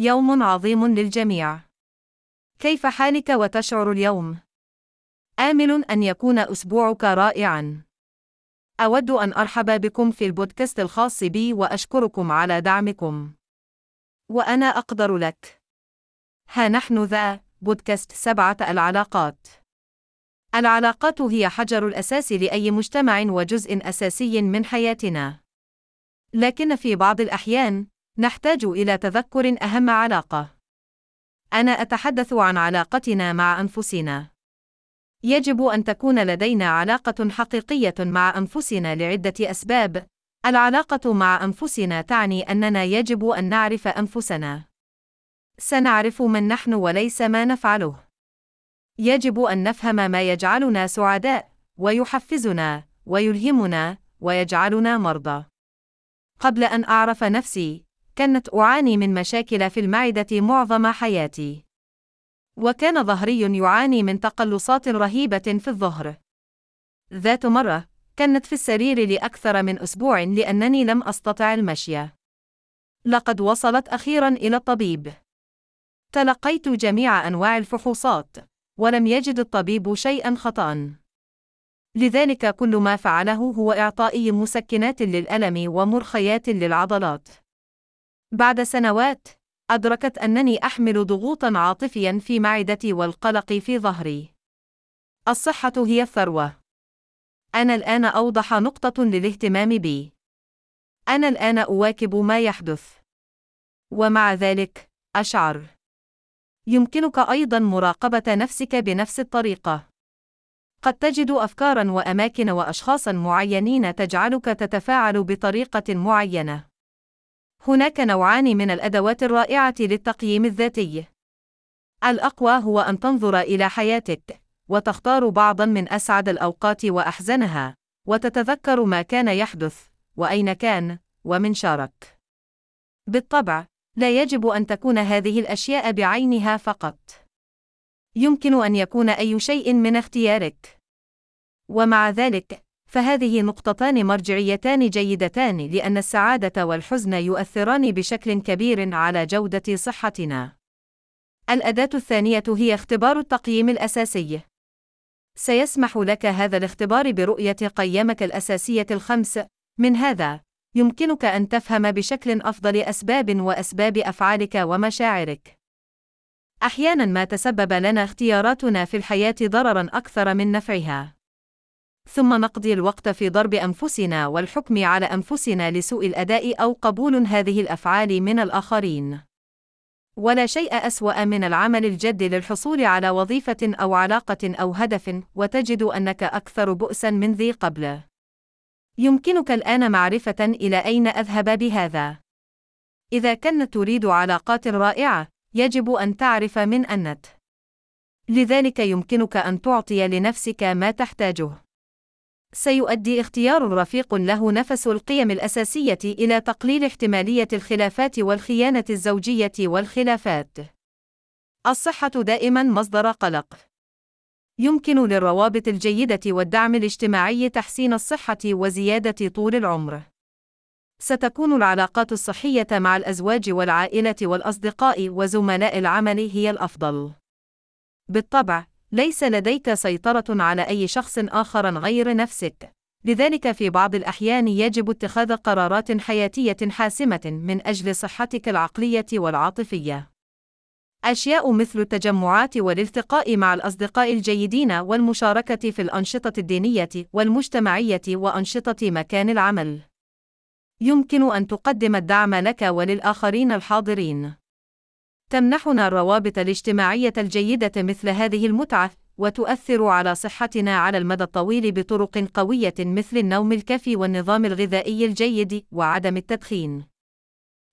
يوم عظيم للجميع. كيف حالك وتشعر اليوم؟ آمل أن يكون أسبوعك رائعًا. أود أن أرحب بكم في البودكاست الخاص بي وأشكركم على دعمكم. وأنا أقدر لك. ها نحن ذا بودكاست سبعة العلاقات. العلاقات هي حجر الأساس لأي مجتمع وجزء أساسي من حياتنا. لكن في بعض الأحيان، نحتاج إلى تذكر أهم علاقة. أنا أتحدث عن علاقتنا مع أنفسنا. يجب أن تكون لدينا علاقة حقيقية مع أنفسنا لعدة أسباب. العلاقة مع أنفسنا تعني أننا يجب أن نعرف أنفسنا. سنعرف من نحن وليس ما نفعله. يجب أن نفهم ما يجعلنا سعداء، ويحفزنا، ويلهمنا، ويجعلنا مرضى. قبل أن أعرف نفسي، كنت أعاني من مشاكل في المعدة معظم حياتي. وكان ظهري يعاني من تقلصات رهيبة في الظهر. ذات مرة، كنت في السرير لأكثر من أسبوع لأنني لم أستطع المشي. لقد وصلت أخيرا إلى الطبيب. تلقيت جميع أنواع الفحوصات، ولم يجد الطبيب شيئا خطأ. لذلك كل ما فعله هو إعطائي مسكنات للألم ومرخيات للعضلات. بعد سنوات، أدركت أنني أحمل ضغوطا عاطفيا في معدتي والقلق في ظهري. الصحة هي الثروة. أنا الآن أوضح نقطة للاهتمام بي. أنا الآن أواكب ما يحدث. ومع ذلك، أشعر. يمكنك أيضا مراقبة نفسك بنفس الطريقة. قد تجد أفكارا وأماكن وأشخاصا معينين تجعلك تتفاعل بطريقة معينة. هناك نوعان من الأدوات الرائعة للتقييم الذاتي. الأقوى هو أن تنظر إلى حياتك، وتختار بعضا من أسعد الأوقات وأحزنها، وتتذكر ما كان يحدث، وأين كان، ومن شارك. بالطبع، لا يجب أن تكون هذه الأشياء بعينها فقط. يمكن أن يكون أي شيء من اختيارك. ومع ذلك، فهذه نقطتان مرجعيتان جيدتان لأن السعادة والحزن يؤثران بشكل كبير على جودة صحتنا. الأداة الثانية هي اختبار التقييم الأساسي. سيسمح لك هذا الاختبار برؤية قيمك الأساسية الخمس، من هذا، يمكنك أن تفهم بشكل أفضل أسباب وأسباب أفعالك ومشاعرك. أحيانا ما تسبب لنا اختياراتنا في الحياة ضررا أكثر من نفعها. ثم نقضي الوقت في ضرب أنفسنا والحكم على أنفسنا لسوء الأداء أو قبول هذه الأفعال من الآخرين. ولا شيء أسوأ من العمل الجد للحصول على وظيفة أو علاقة أو هدف، وتجد أنك أكثر بؤسًا من ذي قبل. يمكنك الآن معرفة إلى أين أذهب بهذا. إذا كنت تريد علاقات رائعة، يجب أن تعرف من أنت. لذلك يمكنك أن تعطي لنفسك ما تحتاجه. سيؤدي اختيار رفيق له نفس القيم الأساسية إلى تقليل احتمالية الخلافات والخيانة الزوجية والخلافات. الصحة دائما مصدر قلق. يمكن للروابط الجيدة والدعم الاجتماعي تحسين الصحة وزيادة طول العمر. ستكون العلاقات الصحية مع الأزواج والعائلة والأصدقاء وزملاء العمل هي الأفضل. بالطبع، ليس لديك سيطرة على أي شخص آخر غير نفسك. لذلك في بعض الأحيان يجب اتخاذ قرارات حياتية حاسمة من أجل صحتك العقلية والعاطفية. أشياء مثل التجمعات والالتقاء مع الأصدقاء الجيدين والمشاركة في الأنشطة الدينية والمجتمعية وأنشطة مكان العمل. يمكن أن تقدم الدعم لك وللآخرين الحاضرين. تمنحنا الروابط الاجتماعية الجيدة مثل هذه المتعة، وتؤثر على صحتنا على المدى الطويل بطرق قوية مثل النوم الكافي والنظام الغذائي الجيد وعدم التدخين.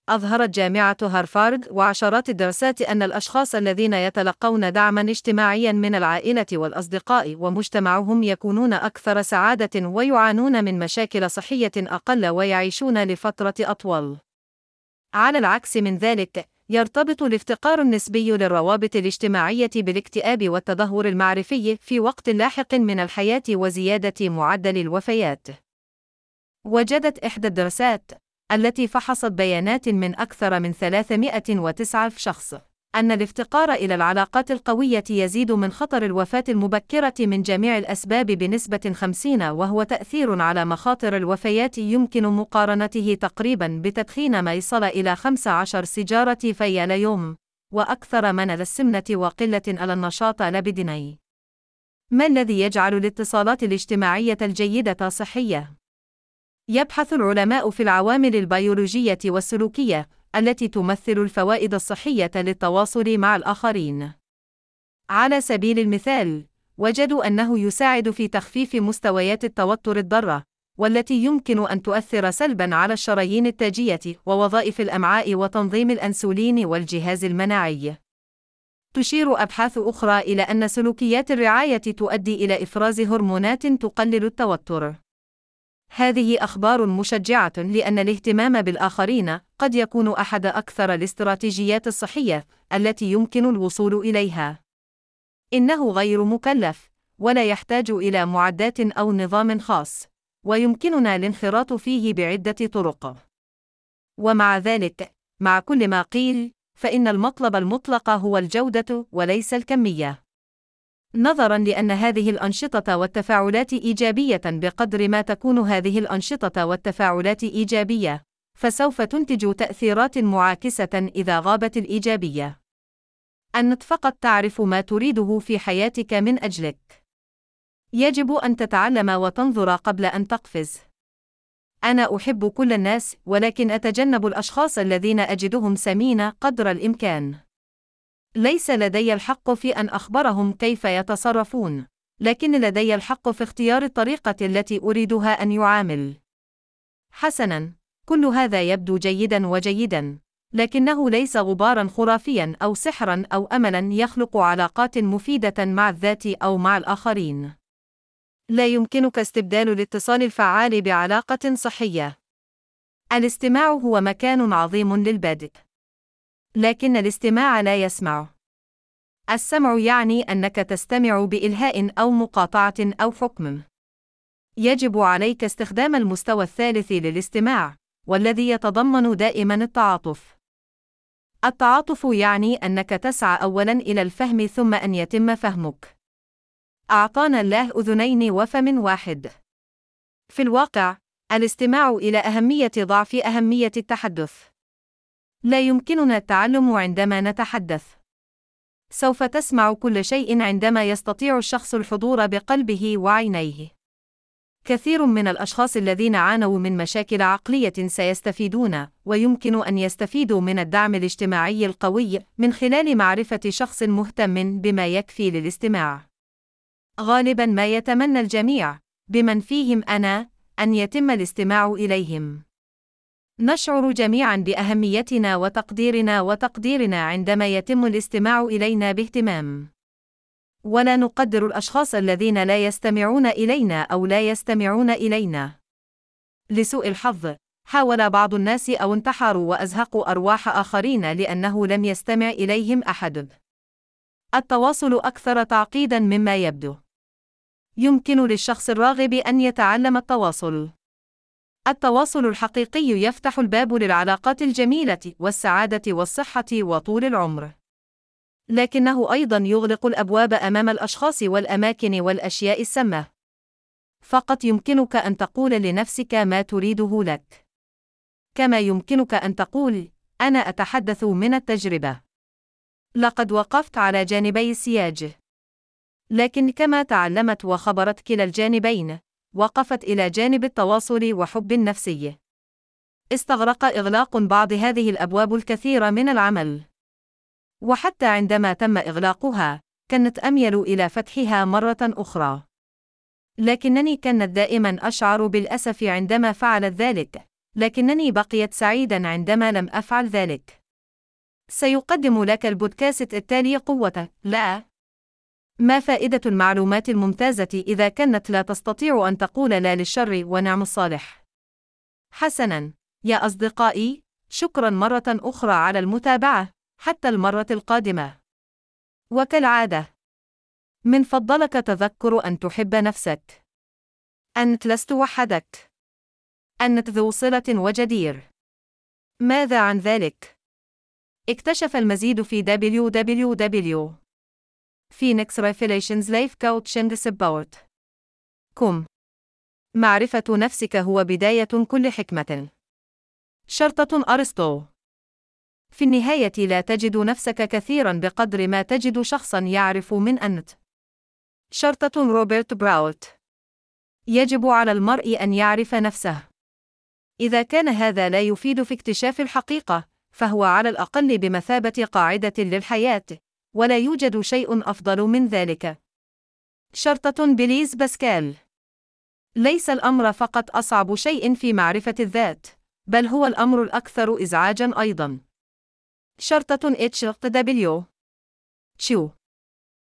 أظهرت جامعة هارفارد وعشرات الدراسات أن الأشخاص الذين يتلقون دعمًا اجتماعيًا من العائلة والأصدقاء ومجتمعهم يكونون أكثر سعادة ويعانون من مشاكل صحية أقل ويعيشون لفترة أطول. على العكس من ذلك، يرتبط الافتقار النسبي للروابط الاجتماعية بالاكتئاب والتدهور المعرفي في وقت لاحق من الحياة وزيادة معدل الوفيات. وجدت إحدى الدراسات التي فحصت بيانات من أكثر من 309 شخص أن الافتقار إلى العلاقات القوية يزيد من خطر الوفاة المبكرة من جميع الأسباب بنسبة 50 وهو تأثير على مخاطر الوفيات يمكن مقارنته تقريبا بتدخين ما يصل إلى 15 سيجارة في اليوم وأكثر من السمنة وقلة على النشاط لبدني ما الذي يجعل الاتصالات الاجتماعية الجيدة صحية؟ يبحث العلماء في العوامل البيولوجية والسلوكية التي تمثل الفوائد الصحية للتواصل مع الآخرين. على سبيل المثال، وجدوا أنه يساعد في تخفيف مستويات التوتر الضارة، والتي يمكن أن تؤثر سلبًا على الشرايين التاجية ووظائف الأمعاء وتنظيم الأنسولين والجهاز المناعي. تشير أبحاث أخرى إلى أن سلوكيات الرعاية تؤدي إلى إفراز هرمونات تقلل التوتر. هذه أخبار مشجعة لأن الاهتمام بالآخرين قد يكون أحد أكثر الاستراتيجيات الصحية التي يمكن الوصول إليها. إنه غير مكلف، ولا يحتاج إلى معدات أو نظام خاص، ويمكننا الانخراط فيه بعدة طرق. ومع ذلك، مع كل ما قيل، فإن المطلب المطلق هو الجودة وليس الكمية. نظرا لأن هذه الأنشطة والتفاعلات إيجابية بقدر ما تكون هذه الأنشطة والتفاعلات إيجابية، فسوف تنتج تأثيرات معاكسة إذا غابت الإيجابية. أنت فقط تعرف ما تريده في حياتك من أجلك. يجب أن تتعلم وتنظر قبل أن تقفز. أنا أحب كل الناس، ولكن أتجنب الأشخاص الذين أجدهم سمين قدر الإمكان. ليس لدي الحق في أن أخبرهم كيف يتصرفون، لكن لدي الحق في اختيار الطريقة التي أريدها أن يعامل. حسناً، كل هذا يبدو جيداً وجيداً، لكنه ليس غباراً خرافياً أو سحراً أو أملاً يخلق علاقات مفيدة مع الذات أو مع الآخرين. لا يمكنك استبدال الاتصال الفعال بعلاقة صحية. الاستماع هو مكان عظيم للبدء. لكن الاستماع لا يسمع. السمع يعني أنك تستمع بإلهاء أو مقاطعة أو حكم. يجب عليك استخدام المستوى الثالث للاستماع، والذي يتضمن دائما التعاطف. التعاطف يعني أنك تسعى أولا إلى الفهم ثم أن يتم فهمك. أعطانا الله أذنين وفم واحد. في الواقع، الاستماع إلى أهمية ضعف أهمية التحدث. لا يمكننا التعلم عندما نتحدث. سوف تسمع كل شيء عندما يستطيع الشخص الحضور بقلبه وعينيه. كثير من الأشخاص الذين عانوا من مشاكل عقلية سيستفيدون، ويمكن أن يستفيدوا من الدعم الاجتماعي القوي من خلال معرفة شخص مهتم بما يكفي للاستماع. غالبا ما يتمنى الجميع، بمن فيهم أنا، أن يتم الاستماع إليهم. نشعر جميعا بأهميتنا وتقديرنا وتقديرنا عندما يتم الاستماع إلينا باهتمام. ولا نقدر الأشخاص الذين لا يستمعون إلينا أو لا يستمعون إلينا. لسوء الحظ حاول بعض الناس أو انتحروا وأزهقوا أرواح آخرين لأنه لم يستمع إليهم أحد. التواصل أكثر تعقيدا مما يبدو. يمكن للشخص الراغب أن يتعلم التواصل. التواصل الحقيقي يفتح الباب للعلاقات الجميلة والسعادة والصحة وطول العمر. لكنه أيضا يغلق الأبواب أمام الأشخاص والأماكن والأشياء السامة. فقط يمكنك أن تقول لنفسك ما تريده لك. كما يمكنك أن تقول: أنا أتحدث من التجربة. لقد وقفت على جانبي السياج. لكن كما تعلمت وخبرت كلا الجانبين، وقفت إلى جانب التواصل وحب نفسي. استغرق إغلاق بعض هذه الأبواب الكثير من العمل. وحتى عندما تم إغلاقها، كنت أميل إلى فتحها مرة أخرى. لكنني كانت دائما أشعر بالأسف عندما فعلت ذلك، لكنني بقيت سعيدا عندما لم أفعل ذلك. سيقدم لك البودكاست التالي قوة، لا، ما فائدة المعلومات الممتازة إذا كانت لا تستطيع أن تقول لا للشر ونعم الصالح؟ حسناً، يا أصدقائي، شكراً مرة أخرى على المتابعة، حتى المرة القادمة. وكالعادة، من فضلك تذكر أن تحب نفسك. أنت لست وحدك. أنت ذو صلة وجدير. ماذا عن ذلك؟ اكتشف المزيد في www. Phoenix Revelations Life Coaching Support. كم. معرفة نفسك هو بداية كل حكمة. شرطة أرسطو. في النهاية لا تجد نفسك كثيرا بقدر ما تجد شخصا يعرف من أنت. شرطة روبرت براوت. يجب على المرء أن يعرف نفسه. إذا كان هذا لا يفيد في اكتشاف الحقيقة، فهو على الأقل بمثابة قاعدة للحياة، ولا يوجد شيء أفضل من ذلك. شرطة بليز باسكال ليس الأمر فقط أصعب شيء في معرفة الذات، بل هو الأمر الأكثر إزعاجًا أيضًا. شرطة إتش دبليو شو